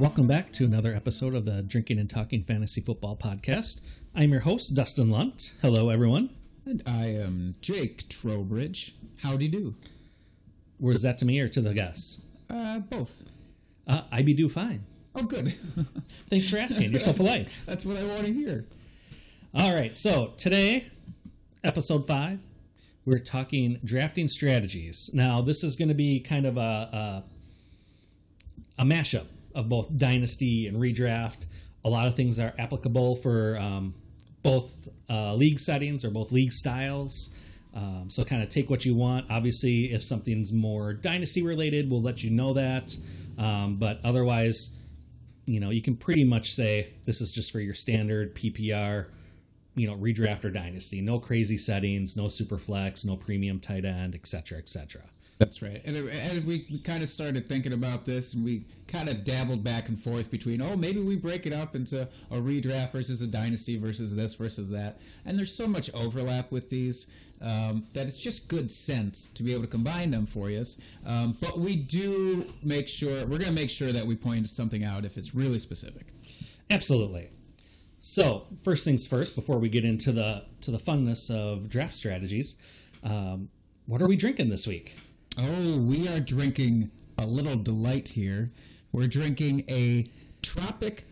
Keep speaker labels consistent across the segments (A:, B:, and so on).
A: Welcome back to another episode of the Drinking and Talking Fantasy Football Podcast. I'm your host, Dustin Lunt. Hello, everyone.
B: And I am Jake Trowbridge. Howdy do.
A: Was that to me or to the guests?
B: Uh, both.
A: Uh, I be do fine.
B: Oh, good.
A: Thanks for asking. You're so polite.
B: That's what I want to hear.
A: All right, so today, episode five, we're talking drafting strategies. Now, this is going to be kind of a, a a mashup of both dynasty and redraft. A lot of things are applicable for um, both uh, league settings or both league styles. Um, so, kind of take what you want. Obviously, if something's more dynasty related, we'll let you know that. Um, but otherwise, you know, you can pretty much say this is just for your standard PPR, you know, redraft or dynasty. No crazy settings, no super flex, no premium tight end, etc., etc.
B: That's right. And, and we, kind of started thinking about this, and we kind of dabbled back and forth between, oh, maybe we break it up into a redraft versus a dynasty versus this versus that. And there's so much overlap with these um, that it's just good sense to be able to combine them for you. Um, but we do make sure, we're going to make sure that we point something out if it's really specific.
A: Absolutely. So, first things first, before we get into the to the funness of draft strategies, um, what are we drinking this week?
B: Oh, we are drinking a little delight here. We're drinking a Tropic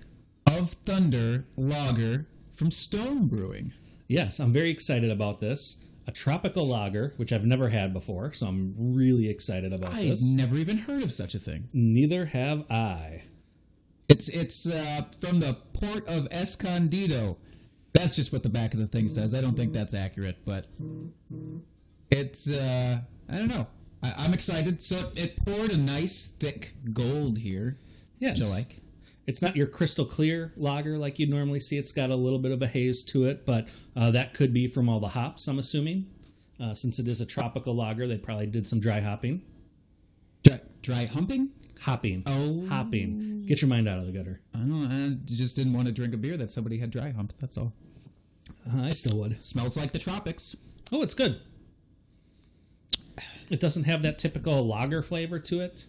B: of Thunder lager from Stone Brewing.
A: Yes, I'm very excited about this. A tropical lager, which I've never had before, so I'm really excited about this.
B: I've
A: this.
B: never even heard of such a thing.
A: Neither have I.
B: It's it's uh, from the port of Escondido. That's just what the back of the thing says. I don't think that's accurate, but it's uh, I don't know. I, I'm excited. So it poured a nice thick gold here.
A: Yes.
B: Which I like.
A: It's not your crystal clear lager like you'd normally see. It's got a little bit of a haze to it, but uh, that could be from all the hops, I'm assuming. Uh, since it is a tropical lager, they probably did some dry hopping.
B: Dry, dry humping?
A: Hopping.
B: Oh.
A: Hopping. Get your mind out of the gutter.
B: I don't know. I just didn't want to drink a beer that somebody had dry humped. That's all.
A: Uh, I still would.
B: Smells like the tropics.
A: Oh, it's good. It doesn't have that typical lager flavor to it.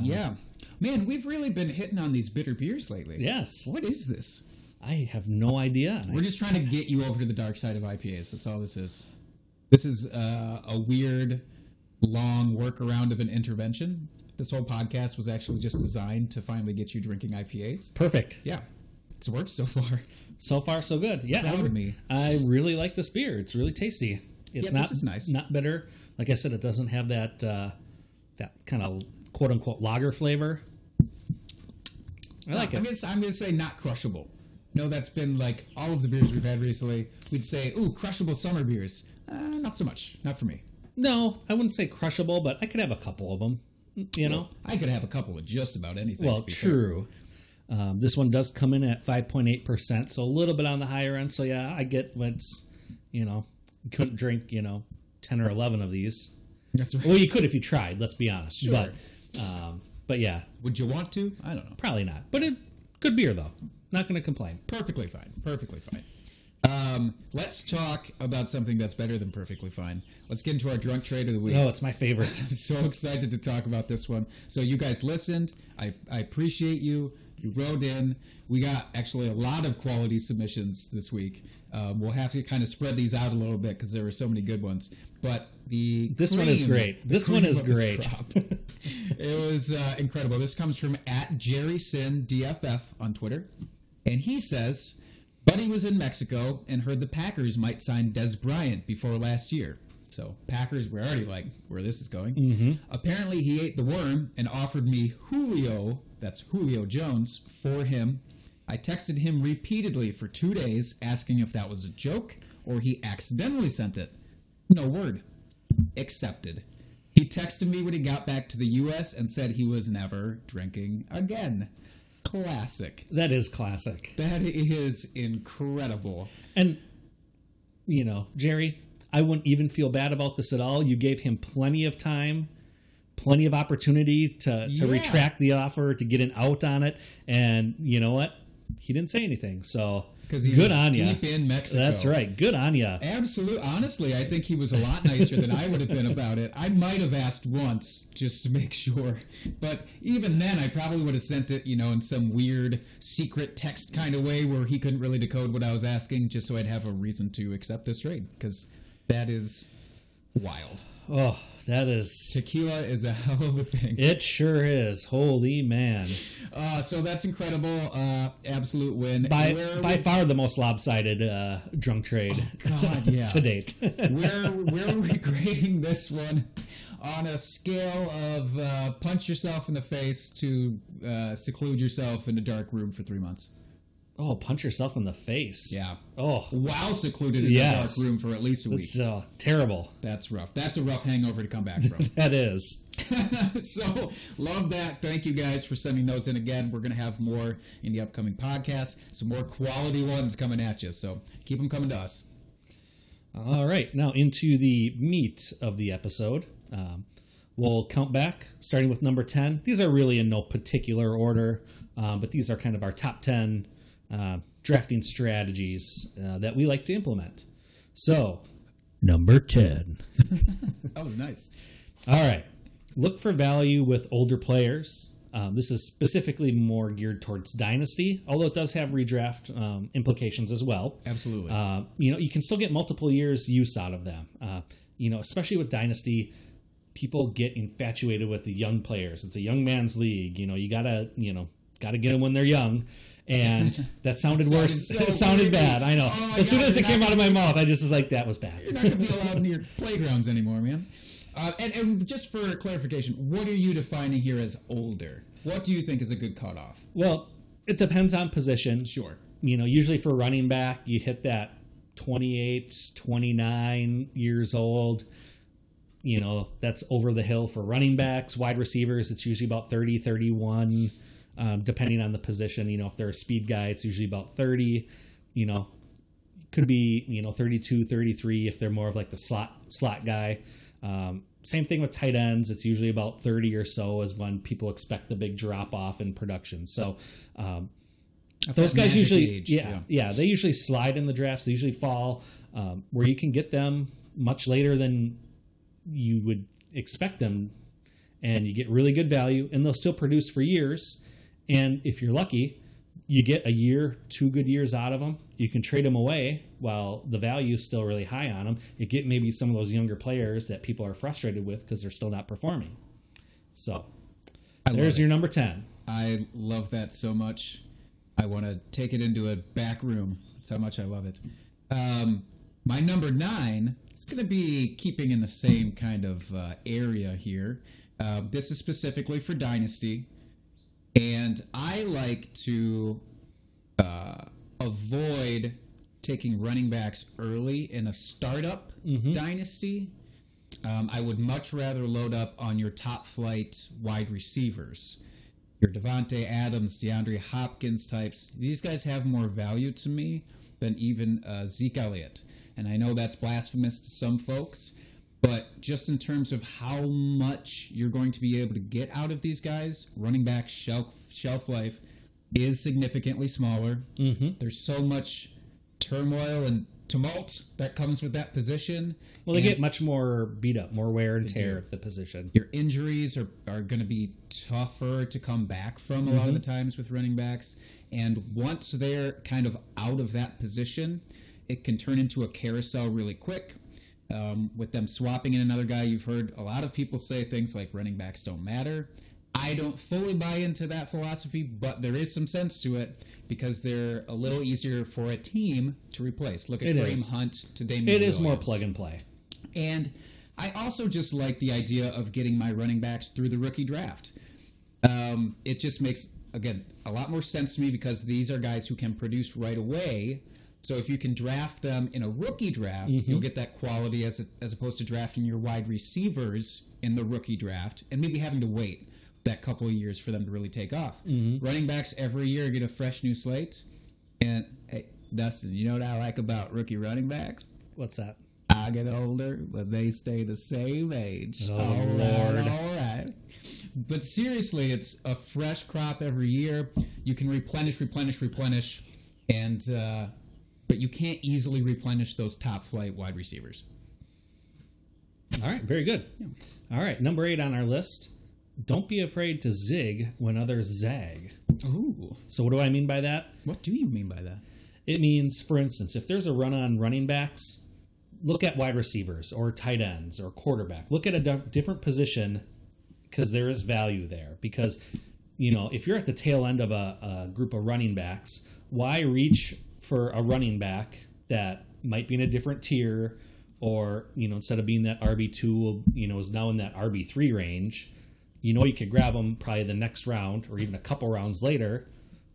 B: yeah. Man, we've really been hitting on these bitter beers lately.
A: Yes.
B: What is this?
A: I have no idea.
B: We're just trying to get you over to the dark side of IPAs. That's all this is. This is uh, a weird, long workaround of an intervention. This whole podcast was actually just designed to finally get you drinking IPAs.
A: Perfect.
B: Yeah, it's worked so far.
A: So far, so good. Yeah,
B: Proud
A: I,
B: of me.
A: I really like this beer. It's really tasty. It's
B: Yeah,
A: not
B: nice.
A: not bitter. Like I said, it doesn't have that uh, that kind of quote unquote lager flavor. I like
B: I'm
A: it.
B: gonna, I'm gonna say not crushable. No, that's been like all of the beers we've had recently. We'd say, ooh, crushable summer beers. Uh, not so much. Not for me.
A: No, I wouldn't say crushable, but I could have a couple of them. You know.
B: I could have a couple of just about anything.
A: Well,
B: to be fair.
A: true. Um, this one does come in at 5.8%, so a little bit on the higher end. So, yeah, I get what's, you know, couldn't drink, you know, 10 or 11 of these.
B: That's right.
A: Well, you could if you tried, let's be honest.
B: Sure.
A: But, um, but yeah,
B: Would you want to? I don't know.
A: probably not. But it, good beer, though. Not going to complain.
B: Perfectly fine. Perfectly fine. Um, let's talk about something that's better than perfectly fine. Let's get into our drunk trade of the week.
A: Oh, it's my favorite.
B: I'm so excited to talk about this one. So you guys listened. I, I appreciate you. You wrote in. We got actually a lot of quality submissions this week. Um, we'll have to kind of spread these out a little bit because there were so many good ones. But the
A: This one is great. This one is great.
B: it was uh, incredible. This comes from at Jerry Sin DFF on Twitter, and he says, "Buddy was in Mexico and heard the Packers might sign Dez Bryant before last year." So Packers, we're already like where this is going. Mm-hmm. Apparently, he ate the worm and offered me Julio. That's Julio Jones for him. I texted him repeatedly for two days, asking if that was a joke or he accidentally sent it. No word. Accepted. He texted me when he got back to the U.S. and said he was never drinking again. Classic.
A: that is classic.
B: That is incredible.
A: And, you know, Jerry, I wouldn't even feel bad about this at all. You gave him plenty of time plenty of opportunity to, to
B: Yeah.
A: retract the offer, to get an out on it. And you know what? He didn't say anything. So
B: Because he
A: good
B: was
A: on you.
B: deep in Mexico.
A: That's right. Good on you.
B: Absolutely. Honestly, I think he was a lot nicer than I would have been about it. I might have asked once just to make sure, but even then, I probably would have sent it, you know, in some weird secret text kind of way where he couldn't really decode what I was asking, just so I'd have a reason to accept this trade. Because that is wild.
A: Oh, that is.
B: Tequila is a hell of a thing.
A: It sure is. Holy man.
B: Uh, so that's incredible. Uh, absolute win.
A: By by
B: we-
A: far the most lopsided uh, drunk trade
B: God, yeah.
A: to date.
B: where where are we grading this one on a scale of uh, punch yourself in the face to uh, seclude yourself in a dark room for three months?
A: Oh, punch yourself in the face.
B: Yeah.
A: Oh,
B: While secluded in
A: Yes.
B: a dark room for at least a week.
A: it's uh, terrible.
B: That's rough. That's a rough hangover to come back from.
A: That is.
B: so love that. Thank you guys for sending those in again. We're gonna have more in the upcoming podcast. Some more quality ones coming at you. So keep them coming to us.
A: All right, now into the meat of the episode. Um, we'll count back, starting with number 10. These are really in no particular order, uh, but these are kind of our top 10 uh, drafting strategies uh, that we like to implement. So, number 10.
B: That was nice.
A: All right, look for value with older players. Um, this is specifically more geared towards Dynasty, although it does have redraft um, implications as well.
B: Absolutely.
A: Uh, you know, you can still get multiple years use out of them. Uh, you know, especially with Dynasty, people get infatuated with the young players. It's a young man's league. You know, you gotta, you know, gotta get them when they're young. And that sounded
B: Sounded
A: worse.
B: so
A: it sounded bad. I know.
B: Oh
A: as soon as it came out of my mouth, I just was like, that was bad.
B: You're not going to be allowed near playgrounds anymore, man. Uh, and, and just for clarification, what are you defining here as older? What do you think is a good cutoff?
A: Well, it depends on position.
B: Sure.
A: You know, usually for running back, you hit that 28, 29 years old. You know, that's over the hill for running backs. Wide receivers, it's usually about 30, 31, um, depending on the position. You know, if they're a speed guy, it's usually about 30. You know, could be, you know, 32, 33 if they're more of like the slot slot guy. Um, same thing with tight ends. It's usually about 30 or so is when people expect the big drop off in production. So, um, those guys usually
B: age,
A: yeah, yeah they usually slide in the drafts they usually fall um, where you can get them much later than you would expect them and you get really good value and they'll still produce for years and if you're lucky you get a year two good years out of them you can trade them away while the value is still really high on them you get maybe some of those younger players that people are frustrated with because they're still not performing so
B: I
A: there's your number 10
B: I love that so much. I want to take it into a back room. That's how much I love it. Um, my number nine is going to be keeping in the same kind of uh, area here. Uh, this is specifically for Dynasty. And I like to uh, avoid taking running backs early in a startup dynasty. Um, I would much rather load up on your top flight wide receivers. Your Davante Adams, DeAndre Hopkins types. These guys have more value to me than even uh, Zeke Elliott. And I know that's blasphemous to some folks, but just in terms of how much you're going to be able to get out of these guys, running back shelf shelf life is significantly smaller. Mm-hmm. There's so much turmoil and tumult that comes with that position.
A: Well, they
B: And
A: get much more beat up, more wear and tear at the position.
B: your injuries are, are going to be tougher to come back from a lot of the times with running backs. And once they're kind of out of that position, it can turn into a carousel really quick. Um, with them swapping in another guy, you've heard a lot of people say things like running backs don't matter. I don't fully buy into that philosophy, but there is some sense to it because they're a little easier for a team to replace. Look at
A: It
B: Kareem
A: is.
B: Hunt to Damien
A: It is more plug and play.
B: And I also just like the idea of getting my running backs through the rookie draft. Um, it just makes, again, a lot more sense to me because these are guys who can produce right away. So if you can draft them in a rookie draft, you'll get that quality as, as opposed to drafting your wide receivers in the rookie draft and maybe having to wait that couple of years for them to really take off. Running backs every year get a fresh new slate. And hey, Dustin, you know what I like about rookie running backs?
A: What's that?
B: I get older, but they stay the same age.
A: Oh,
B: all right,
A: Lord.
B: all right. But seriously, it's a fresh crop every year. You can replenish, replenish, replenish, and uh, but you can't easily replenish those top flight wide receivers.
A: All right, very good. All right, number eight on our list. Don't be afraid to zig when others zag.
B: Ooh,
A: So, what do I mean by that?
B: what do you mean by that?
A: It means, for instance, if there's a run on running backs, look at wide receivers or tight ends or quarterback. Look at a different position because there is value there. Because, you know, if you're at the tail end of a, a group of running backs, why reach for a running back that might be in a different tier or, you know, instead of being that RB2, you know, is now in that RB3 range? You know, you could grab them probably the next round or even a couple rounds later.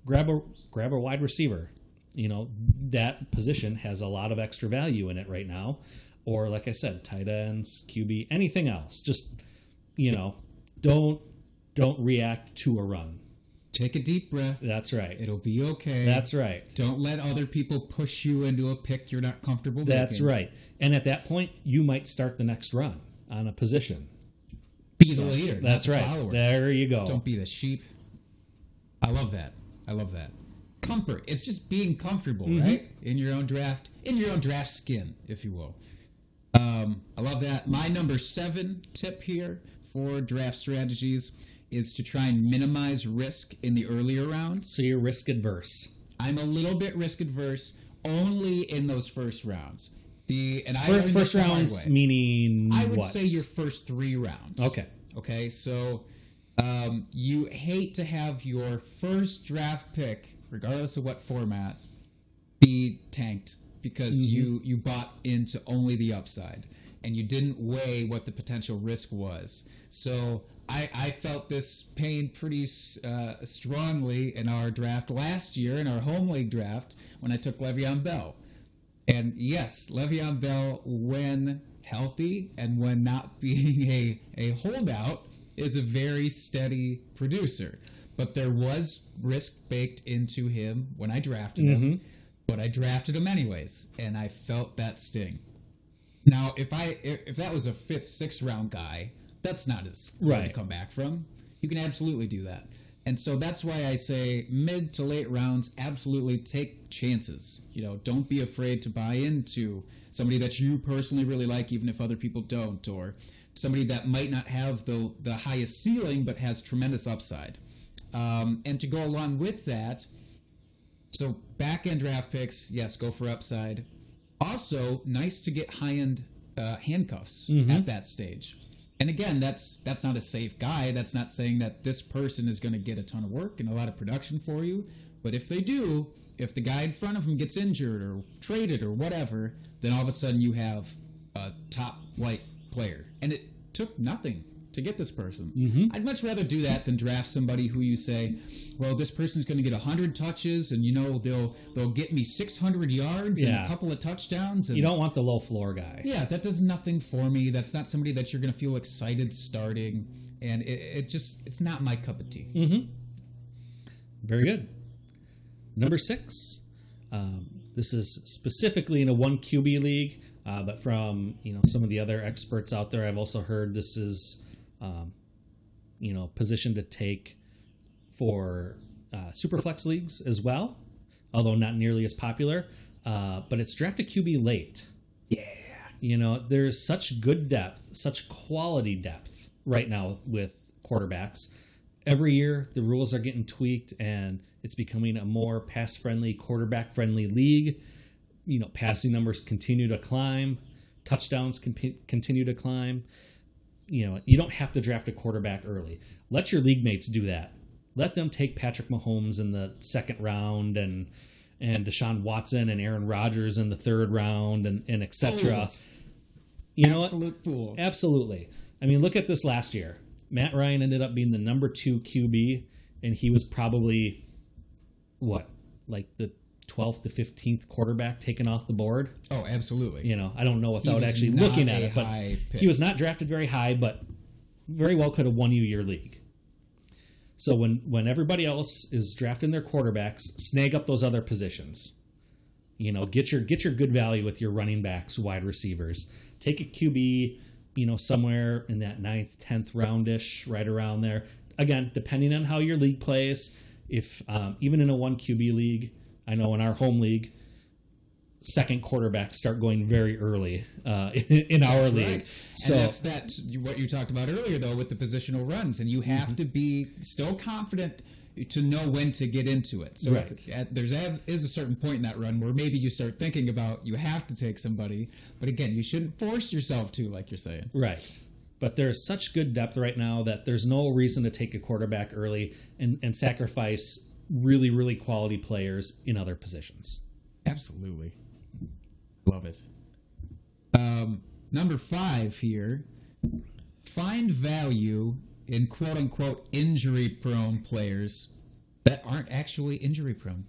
A: Grab a grab a wide receiver you know that position has a lot of extra value in it right now or like i said tight ends qb anything else just you know don't don't react to a run
B: Take a deep breath.
A: that's right
B: It'll be okay.
A: that's right
B: Don't let other people push you into a pick you're not comfortable
A: that's
B: making.
A: right and at that point you might start the next run on a position
B: Be the leader.
A: that's
B: the
A: right
B: follower.
A: there you go
B: Don't be the sheep. I love that. I love that. Comfort. It's just being comfortable,
A: Mm-hmm.
B: right? In your own draft, in your own draft skin, if you will. Um, I love that. My number seven tip here for draft strategies is to try and minimize risk in the earlier rounds.
A: so you're risk adverse
B: I'm a little bit risk adverse only in those first rounds. The and I
A: Fir- first
B: the hard
A: rounds meaning
B: I would
A: what?
B: say your first three rounds.
A: okay
B: Okay, so um, you hate to have your first draft pick, regardless of what format, be tanked because you you bought into only the upside and you didn't weigh what the potential risk was. So I, I felt this pain pretty uh, strongly in our draft last year, in our home league draft, when I took Le'Veon Bell. And yes, Le'Veon Bell, when healthy and when not being a, a holdout, is a very steady producer. But there was risk baked into him when I drafted him. But I drafted him anyways, and I felt that sting. Now, if I if that was a fifth, sixth round guy, that's not as hard to come back from. You can absolutely do that. And so that's why I say mid to late rounds, absolutely take chances. You know, don't be afraid to buy into somebody that you personally really like, even if other people don't, or somebody that might not have the the highest ceiling but has tremendous upside. Um, and to go along with that, so back end draft picks, yes, go for upside. Also, nice to get high end uh, handcuffs at that stage. And again, that's that's not a safe guy. That's not saying that this person is going to get a ton of work and a lot of production for you. But if they do, if the guy in front of him gets injured or traded or whatever, then all of a sudden you have a top flight player. And it took nothing to get this person. I'd much rather do that than draft somebody who you say, well, this person's going to get 100 touches and you know they'll they'll get me 600 yards and a couple of touchdowns and
A: you don't want the low floor guy
B: yeah, that does nothing for me. That's not somebody that you're going to feel excited starting and it, it just it's not my cup of tea.
A: Very good. Number six. Um, this is specifically in a one QB league, uh, but from you know some of the other experts out there, I've also heard this is um, you know position to take for uh, superflex leagues as well, although not nearly as popular. Uh, but it's drafted QB late.
B: Yeah.
A: You know, there's such good depth, such quality depth right now with quarterbacks. Every year, the rules are getting tweaked, and it's becoming a more pass friendly, quarterback friendly league. You know, passing numbers continue to climb, touchdowns con- continue to climb. You know, you don't have to draft a quarterback early. Let your league mates do that. Let them take Patrick Mahomes in the second round and and Deshaun Watson and Aaron Rodgers in the third round and, and etc. You know what?
B: Absolute fools.
A: Absolutely. I mean, look at this last year. Matt Ryan ended up being the number two QB, and he was probably what, like the twelfth to fifteenth quarterback taken off the board.
B: Oh, absolutely.
A: You know, I don't know without actually looking at it, but he was not drafted very high, but very well could have won you your league. So when when everybody else is drafting their quarterbacks, snag up those other positions. You know, get your get your good value with your running backs, wide receivers. Take a QB, you know, somewhere in that ninth, tenth roundish, right around there. Again, depending on how your league plays. If um, even in a one QB league, I know in our home league, second quarterbacks start going very early uh, in, in our league.
B: right.
A: So
B: and that's that what you talked about earlier though with the positional runs and you have
A: Mm-hmm.
B: to be still confident to know when to get into it so if- at, there's as, is a certain point in that run where maybe you start thinking about you have to take somebody but again you shouldn't force yourself to like you're saying
A: Right. But there's such good depth right now that there's no reason to take a quarterback early and, and sacrifice really, really quality players in other positions.
B: absolutely. Love it. Um, number five here. Find value in quote unquote injury prone players that aren't actually injury prone.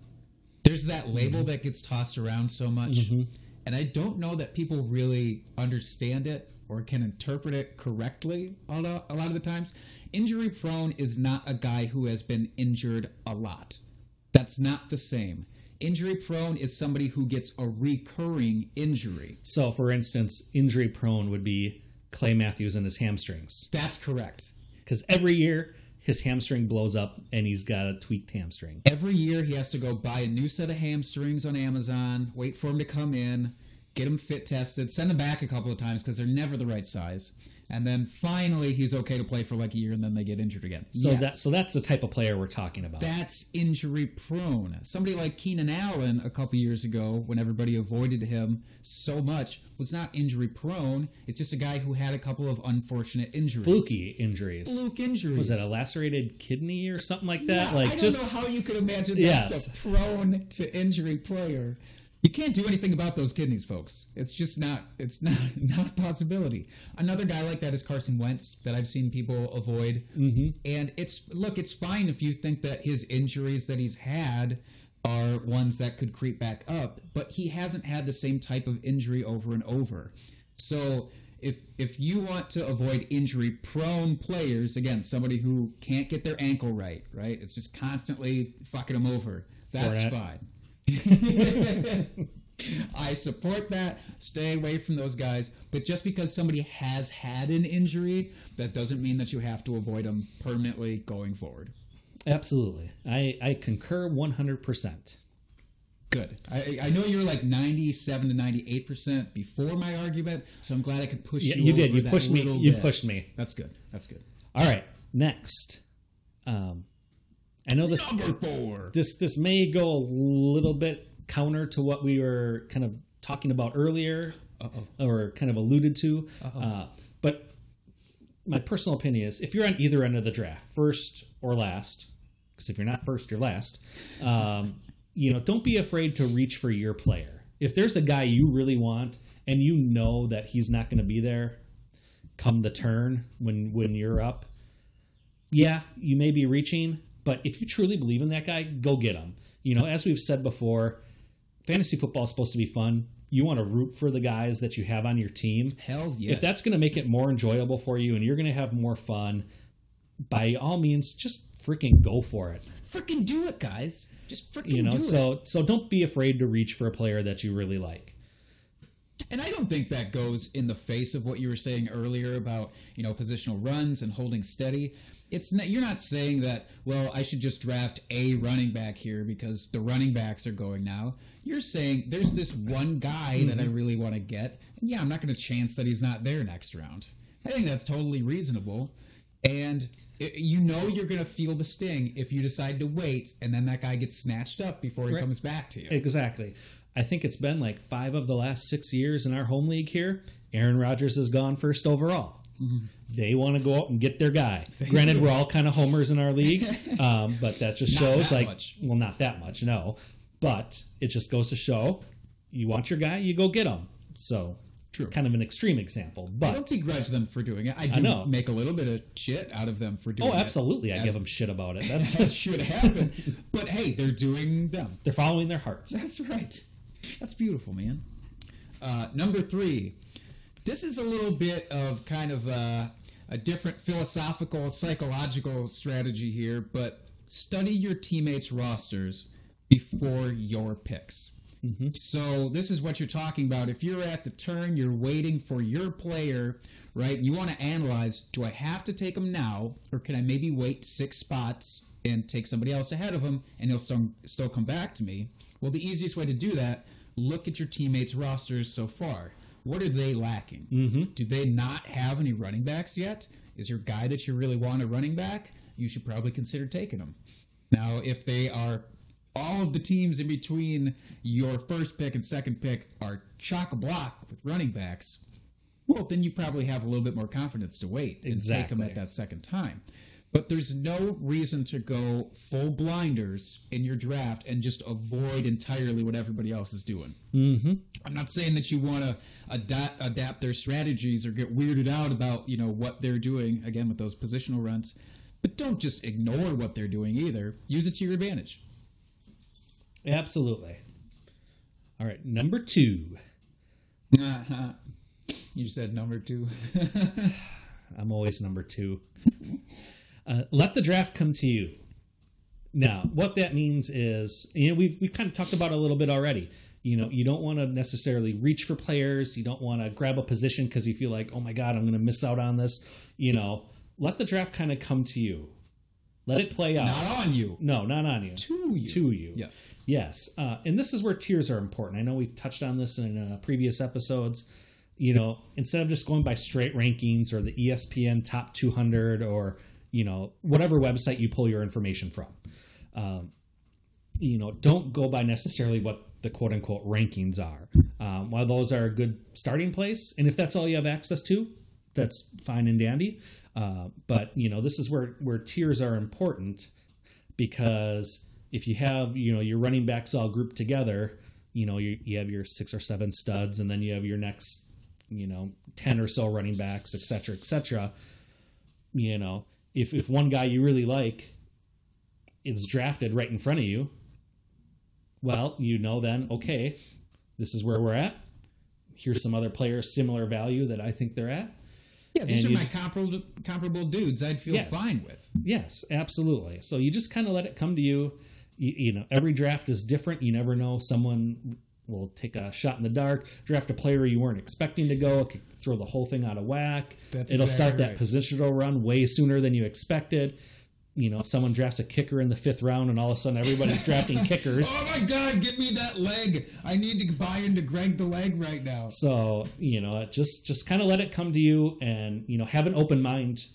B: There's that label that gets tossed around so much, and I don't know that people really understand it or can interpret it correctly a lot, of the times. Injury prone is not a guy who has been injured a lot. That's not the same. Injury prone is somebody who gets a recurring injury.
A: So, for instance, injury prone would be Clay Matthews and his hamstrings.
B: That's correct.
A: Because every year his hamstring blows up and he's got a tweaked hamstring.
B: Every year he has to go buy a new set of hamstrings on Amazon, wait for them to come in, get him fit tested, send him back a couple of times because they're never the right size. And then finally he's okay to play for like a year and then they get injured again.
A: So
B: Yes.
A: that so that's the type of player we're talking about.
B: That's injury prone. Somebody like Keenan Allen a couple years ago, when everybody avoided him so much, was not injury prone. It's just a guy who had a couple of unfortunate injuries.
A: Fluky injuries.
B: Fluke injuries.
A: Was it a lacerated kidney or something like that?
B: Yeah,
A: like
B: I don't
A: just
B: know how you could imagine
A: Yes.
B: that's a prone to injury player. You can't do anything about those kidneys, folks. It's just not. It's not not a possibility. Another guy like that is Carson Wentz that I've seen people avoid. Mm-hmm. And it's look, it's fine if you think that his injuries that he's had are ones that could creep back up, but he hasn't had the same type of injury over and over. So if if you want to avoid injury prone players, again, somebody who can't get their ankle right, right? It's just constantly fucking them over. That's
A: Fournette.
B: fine. I support that. Stay away from those guys. But just because somebody has had an injury, that doesn't mean that you have to avoid them permanently going forward.
A: absolutely. I I concur 100%.
B: Good. I, I know you're like 97 to 98 percent before my argument, so I'm glad I could push
A: Yeah,
B: you.
A: you did. You pushed me. You
B: bit.
A: pushed me.
B: That's good. That's good.
A: All right. Next. Um I know this this this may go a little bit counter to what we were kind of talking about earlier or kind of alluded to. Uh, but my personal opinion is if you're on either end of the draft, first or last, because if you're not first, you're last, um, you know, don't be afraid to reach for your player. If there's a guy you really want and you know that he's not going to be there come the turn when when you're up, yeah, you may be reaching, but if you truly believe in that guy, go get him. You know, as we've said before, fantasy football is supposed to be fun. You want to root for the guys that you have on your team.
B: Hell yes.
A: If that's going to make it more enjoyable for you and you're going to have more fun, by all means, just freaking go for it.
B: freaking do it, guys. Just freaking do it.
A: You know,
B: do it.
A: so so don't be afraid to reach for a player that you really like.
B: And I don't think that goes in the face of what you were saying earlier about you know positional runs and holding steady. It's not, you're not saying that well I should just draft a running back here because the running backs are going now. You're saying there's this one guy that I mm-hmm. really want to get, and yeah, I'm not going to chance that he's not there next round. I think that's totally reasonable, and it, you know you're going to feel the sting if you decide to wait, and then that guy gets snatched up before he
A: Right.
B: comes back to you.
A: Exactly. I think it's been like five of the last six years in our home league here. Aaron Rodgers has gone first overall. They want to go out and get their guy. Granted, we're all kind of homers in our league, um, but that just shows
B: that
A: like,
B: much.
A: well, not that much, no. But it just goes to show, you want your guy, you go get him. So,
B: True.
A: kind of an extreme example, but
B: I don't begrudge them for doing it. I do
A: know.
B: make a little bit of shit out of them for doing
A: oh,
B: it.
A: absolutely, I give them shit about it.
B: That
A: That's
B: should happen. but hey, they're doing them.
A: they're following their hearts.
B: That's right. That's beautiful, man. Uh, number three. This is a little bit of kind of a, a different philosophical, psychological strategy here, but study your teammates' rosters before your picks. So this is what you're talking about. If you're at the turn, you're waiting for your player, right? You want to analyze: Do I have to take him now, or can I maybe wait six spots and take somebody else ahead of him, and he'll still still come back to me? Well, the easiest way to do that: look at your teammates' rosters so far. What are they lacking? Mm-hmm. Do they not have any running backs yet? Is your guy that you really want a running back? You should probably consider taking him. Now, if they are all of the teams in between your first pick and second pick are chock a block with running backs, well, then you probably have a little bit more confidence to wait and take them at that second time. But there's no reason to go full blinders in your draft and just avoid entirely what everybody else is doing.
A: Mm-hmm.
B: I'm not saying that you want to adapt adapt their strategies or get weirded out about you know what they're doing again with those positional runs, but don't just ignore what they're doing either. Use it to your advantage.
A: Absolutely. All right, number two.
B: Uh-huh. You said number two.
A: I'm always number two. Uh, let the draft come to you. Now, what that means is, you know, we've we've kind of talked about it a little bit already. You know, you don't want to necessarily reach for players. You don't want to grab a position because you feel like, oh my god, I'm going to miss out on this. You know, let the draft kind of come to you. Let it play out.
B: Not on you.
A: No, not on you.
B: To you.
A: To you.
B: Yes.
A: Yes, uh, and this is where tiers are important. I know we've touched on this in uh, previous episodes. You know, instead of just going by straight rankings or the ESPN top 200 or you know whatever website you pull your information from, um, you know, don't go by necessarily what the quote unquote rankings are. Um, while those are a good starting place, and if that's all you have access to, that's fine and dandy. Uh, but you know, this is where where tiers are important because if you have you know your running backs all grouped together you know you, you have your six or seven studs and then you have your next you know 10 or so running backs etc cetera, etc cetera, you know if if one guy you really like is drafted right in front of you well you know then okay this is where we're at here's some other players similar value that i think they're at
B: Yeah, these
A: And
B: are my
A: just-
B: comparable comparable dudes. I'd feel
A: Yes.
B: fine with.
A: Yes, absolutely. So you just kind of let it come to you. you. You know, every draft is different. You never know. Someone will take a shot in the dark, draft a player you weren't expecting to go, throw the whole thing out of whack.
B: That's
A: It'll start
B: exactly
A: that
B: right.
A: positional run way sooner than you expected. You know, someone drafts a kicker in the fifth round, and all of a sudden everybody's drafting kickers.
B: Oh my God! Give me that leg. I need to buy into Greg the leg right now.
A: So you know, just just kind of let it come to you, and you know, have an open mind.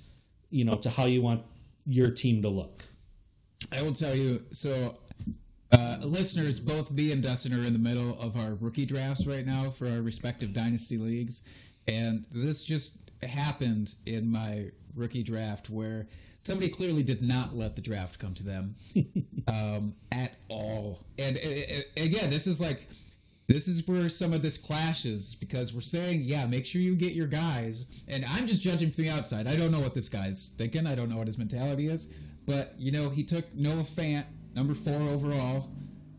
A: You know, to how you want your team to look.
B: I will tell you. So, uh, listeners, both me and Dustin are in the middle of our rookie drafts right now for our respective dynasty leagues, and this just happened in my rookie draft where somebody clearly did not let the draft come to them um, at all. And again, this is like. This is where some of this clashes because we're saying, yeah, make sure you get your guys. And I'm just judging from the outside. I don't know what this guy's thinking. I don't know what his mentality is. But, you know, he took Noah Fant, number four overall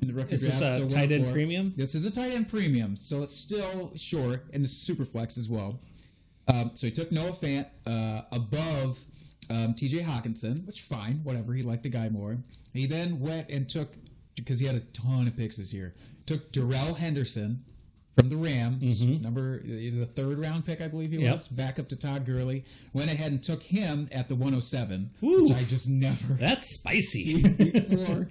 B: in the rookie
A: Is this
B: draft.
A: a
B: so
A: tight end
B: 104.
A: premium?
B: This is a tight end premium. So it's still short and it's super flex as well. Um, so he took Noah Fant uh, above um, TJ Hockenson, which fine, whatever. He liked the guy more. He then went and took because he had a ton of picks this year. Took Darrell Henderson from the Rams, number uh, the third round pick, I believe he
A: Yep.
B: was, back up to Todd Gurley. Went ahead and took him at the 107,
A: Ooh.
B: which I just never
A: That's spicy.
B: before.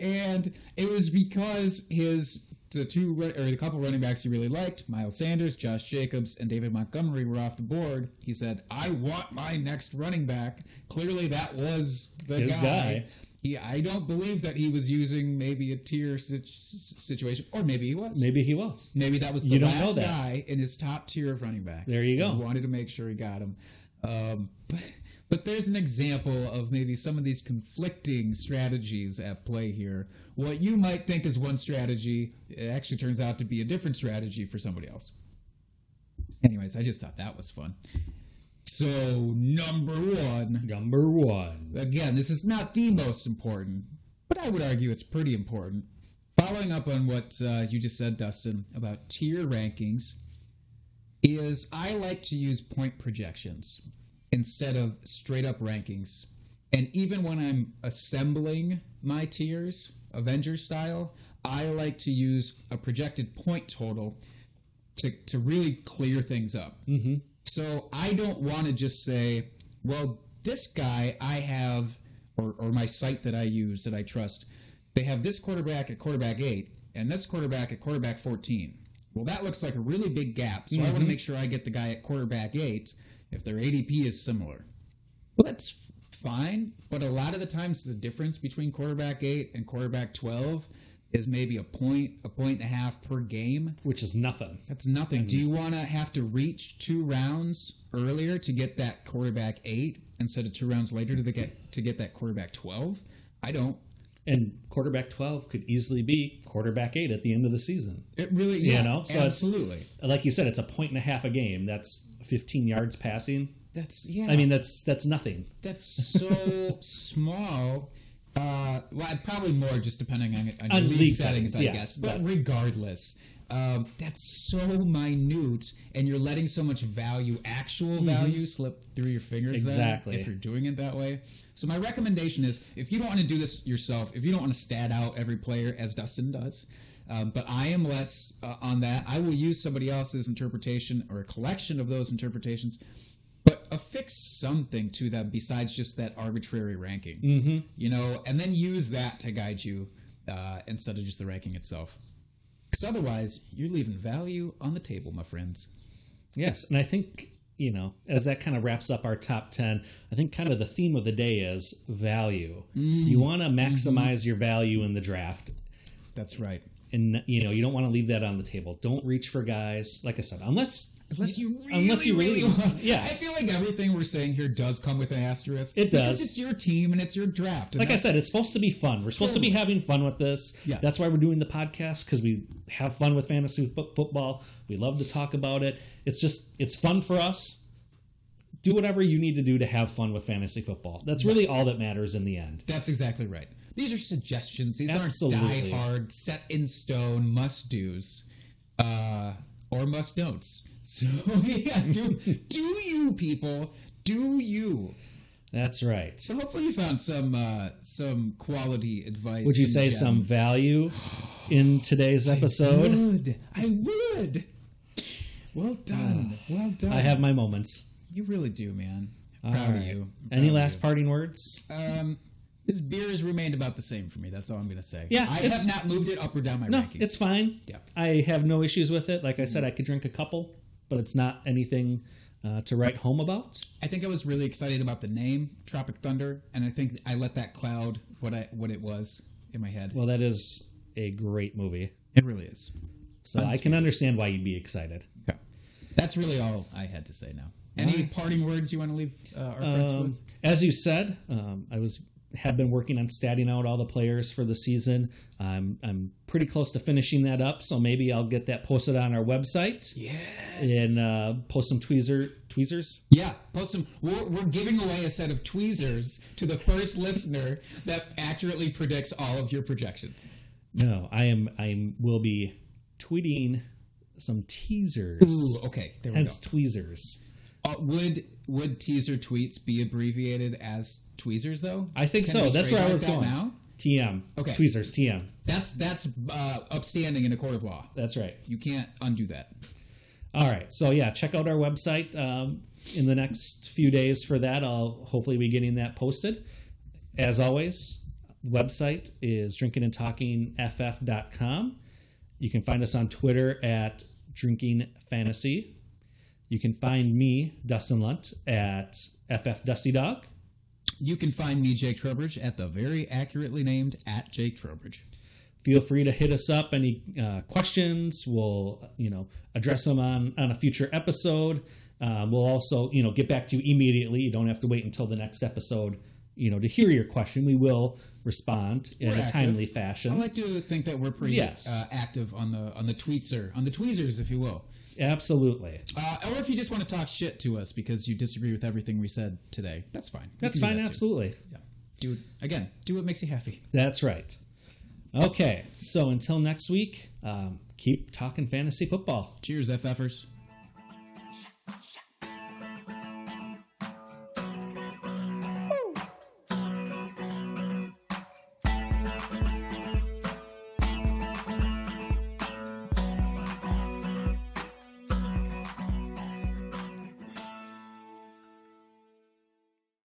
B: and it was because his the two or the couple running backs he really liked, Miles Sanders, Josh Jacobs, and David Montgomery were off the board. He said, "I want my next running back." Clearly, that was the guy.
A: guy.
B: He, I don't believe that he was using maybe a tier sit- situation, or maybe he was.
A: Maybe he was.
B: Maybe that was the last guy in his top tier of running backs.
A: There you go.
B: He wanted to make sure he got him. Um, but, but there's an example of maybe some of these conflicting strategies at play here. What you might think is one strategy, it actually turns out to be a different strategy for somebody else. Anyways, I just thought that was fun. So, number one,
A: Number one.
B: again, this is not the most important, but I would argue it's pretty important. Following up on what uh, you just said, Dustin, about tier rankings, is I like to use point projections instead of straight up rankings. And even when I'm assembling my tiers, Avenger style, I like to use a projected point total to, to really clear things up. Mm-hmm. So I don't want to just say, well, this guy I have, or, or my site that I use that I trust, they have this quarterback at quarterback eight and this quarterback at quarterback 14. Well, that looks like a really big gap. So I want to mm-hmm. make sure I get the guy at quarterback eight if their ADP is similar. Well, that's fine, but a lot of the times the difference between quarterback eight and quarterback 12 is maybe a point, a point and a half per game.
A: which is nothing.
B: That's nothing. Do you want to have to reach two rounds earlier to get that quarterback eight instead of two rounds later to the get to get that quarterback 12? I don't.
A: And quarterback 12 could easily be quarterback 8 at the end of the season.
B: It really,
A: You
B: yeah,
A: know, so
B: absolutely.
A: Like you said, it's a point and a half a game. That's 15 yards passing.
B: That's yeah.
A: I mean, that's that's nothing.
B: That's so small. Uh, well, probably more just depending on, on,
A: On
B: your league,
A: league
B: settings,
A: settings,
B: I
A: yeah,
B: guess. But regardless, um, that's so minute, and you're letting so much value, actual value, slip through your fingers. then,
A: Mm-hmm. Exactly.
B: if you're doing it that way. So my recommendation is, if you don't want to do this yourself, if you don't want to stat out every player as Dustin does. Um, but I am less uh, on that. I will use somebody else's interpretation or a collection of those interpretations but affix something to them besides just that arbitrary ranking. Mm-hmm. You know, and then use that to guide you uh, instead of just the ranking itself. Because otherwise, you're leaving value on the table, my friends.
A: Yes, and I think you know as that kind of wraps up our top 10 i think kind of the theme of the day is value you want to maximize your value in the draft
B: That's right.
A: and you know you don't want to leave that on the table don't reach for guys like i said unless
B: Unless you really,
A: unless you really,
B: want.
A: yes
B: I feel like everything we're saying here does come with an asterisk.
A: It
B: Because
A: does.
B: it's your team and it's your draft.
A: like I said, it's supposed to be fun. We're supposed to be having fun with this.
B: Yes.
A: That's why we're doing the podcast because we have fun with fantasy fo- football. We love to talk about it. It's just it's fun for us. Do whatever you need to do to have fun with fantasy football. That's really all that matters in the end.
B: That's exactly right. These are suggestions. These
A: Absolutely.
B: aren't die hard, set in stone must dos, uh, or must don'ts. So yeah, do do you people do you?
A: That's right.
B: So hopefully you found some uh, some quality advice.
A: Would you say some value in today's episode?
B: I would I would? Well done. well done.
A: I have my moments.
B: You really do, man. Proud of
A: right.
B: you.
A: Any
B: of
A: last parting words?
B: you. Um, this beer has remained about the same for me. That's all I'm going to say.
A: Yeah,
B: I have not moved it up or down my
A: No,
B: rankings.
A: it's fine.
B: Yeah.
A: I have no issues with it. Like I said, I could drink a couple, but it's not anything uh, to write home about.
B: I think I was really excited about the name Tropic Thunder, and I think I let that cloud what I what it was in my head.
A: Well, that is a great movie.
B: it really is.
A: So I can understand why you'd be excited.
B: Yeah. That's really all I had to say now. Any parting words you want to leave uh, our friends
A: Um,
B: with?
A: as you said, um, I was have been working on statting out all the players for the season. I'm I'm pretty close to finishing that up, so maybe I'll get that posted on our website
B: Yes.
A: and uh, post some tweezer tweezers.
B: Yeah, post some. We're, we're giving away a set of tweezers to the first listener that accurately predicts all of your projections.
A: No, I am I will be tweeting some teasers.
B: Ooh, okay, there we
A: Hence
B: go.
A: tweezers.
B: Uh, would would teaser tweets be abbreviated as tweezers though?
A: I think
B: Can
A: so. That's where I was going.
B: Now
A: TM.
B: Okay.
A: Tweezers. TM.
B: that's that's uh, upstanding in a court of law.
A: That's right.
B: You can't undo that.
A: All right. So yeah, check out our website um, in the next few days for that. I'll hopefully be getting that posted. As always, the website is drinkingandtalkingff.com. You can find us on Twitter at Drinking Fantasy. You can find me, Dustin Lunt, at FF Dusty Dog.
B: You can find me, Jake Trowbridge, at the very accurately named at Jake Trowbridge.
A: feel free to hit us up any uh, questions we'll you know address them on on a future episode um, we'll also you know get back to you immediately you don't have to wait until the next episode you know to hear your question we will respond in
B: We're
A: a
B: active.
A: timely fashion.
B: I like to think that we're pretty
A: Yes.
B: uh, active on the on the tweetser, on the tweezers, if you will.
A: Absolutely
B: Uh, or if you just want to talk shit to us because you disagree with everything we said today, that's fine. You
A: that's fine
B: that
A: absolutely
B: Yeah. Do again. Do what makes you happy.
A: that's right okay so until next week um, keep talking fantasy football
B: Cheers, FFers.